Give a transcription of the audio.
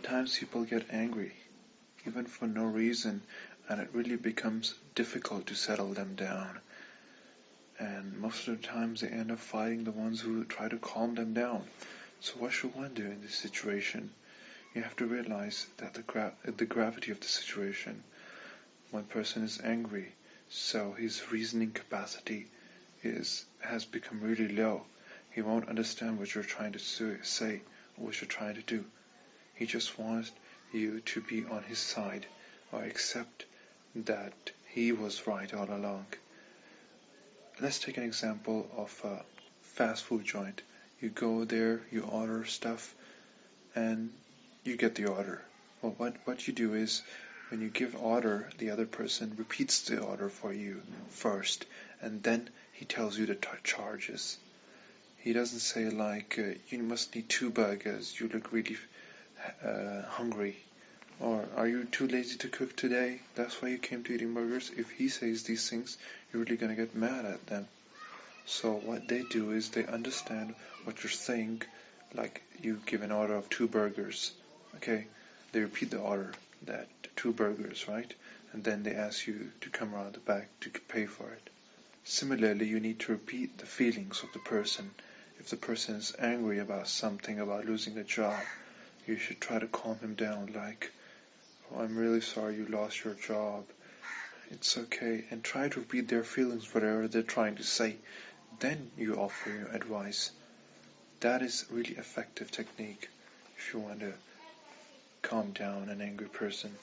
of times people get angry, even for no reason, and it really becomes difficult to settle them down. And most of the times they end up fighting the ones who try to calm them down. So what should one do in this situation? You have to realize that the, gra- the gravity of the situation. One person is angry, so his reasoning capacity is has become really low. He won't understand what you're trying to say or what you're trying to do. He just wants you to be on his side or accept that he was right all along. Let's take an example of a fast food joint. You go there, you order stuff, and you get the order. Well, what, what you do is when you give order, the other person repeats the order for you first, and then he tells you the charges. He doesn't say like, uh, you must need two burgers, you look really uh, hungry, or are you too lazy to cook today? That's why you came to eating burgers. If he says these things, you're really gonna get mad at them. So what they do is they understand what you're saying, like you give an order of two burgers. Okay, they repeat the order that two burgers, right? And then they ask you to come around the back to pay for it. Similarly, you need to repeat the feelings of the person. If the person is angry about something, about losing a job, you should try to calm him down like, oh, I'm really sorry you lost your job. It's okay. And try to read their feelings, whatever they're trying to say. Then you offer your advice. That is really effective technique if you want to calm down an angry person.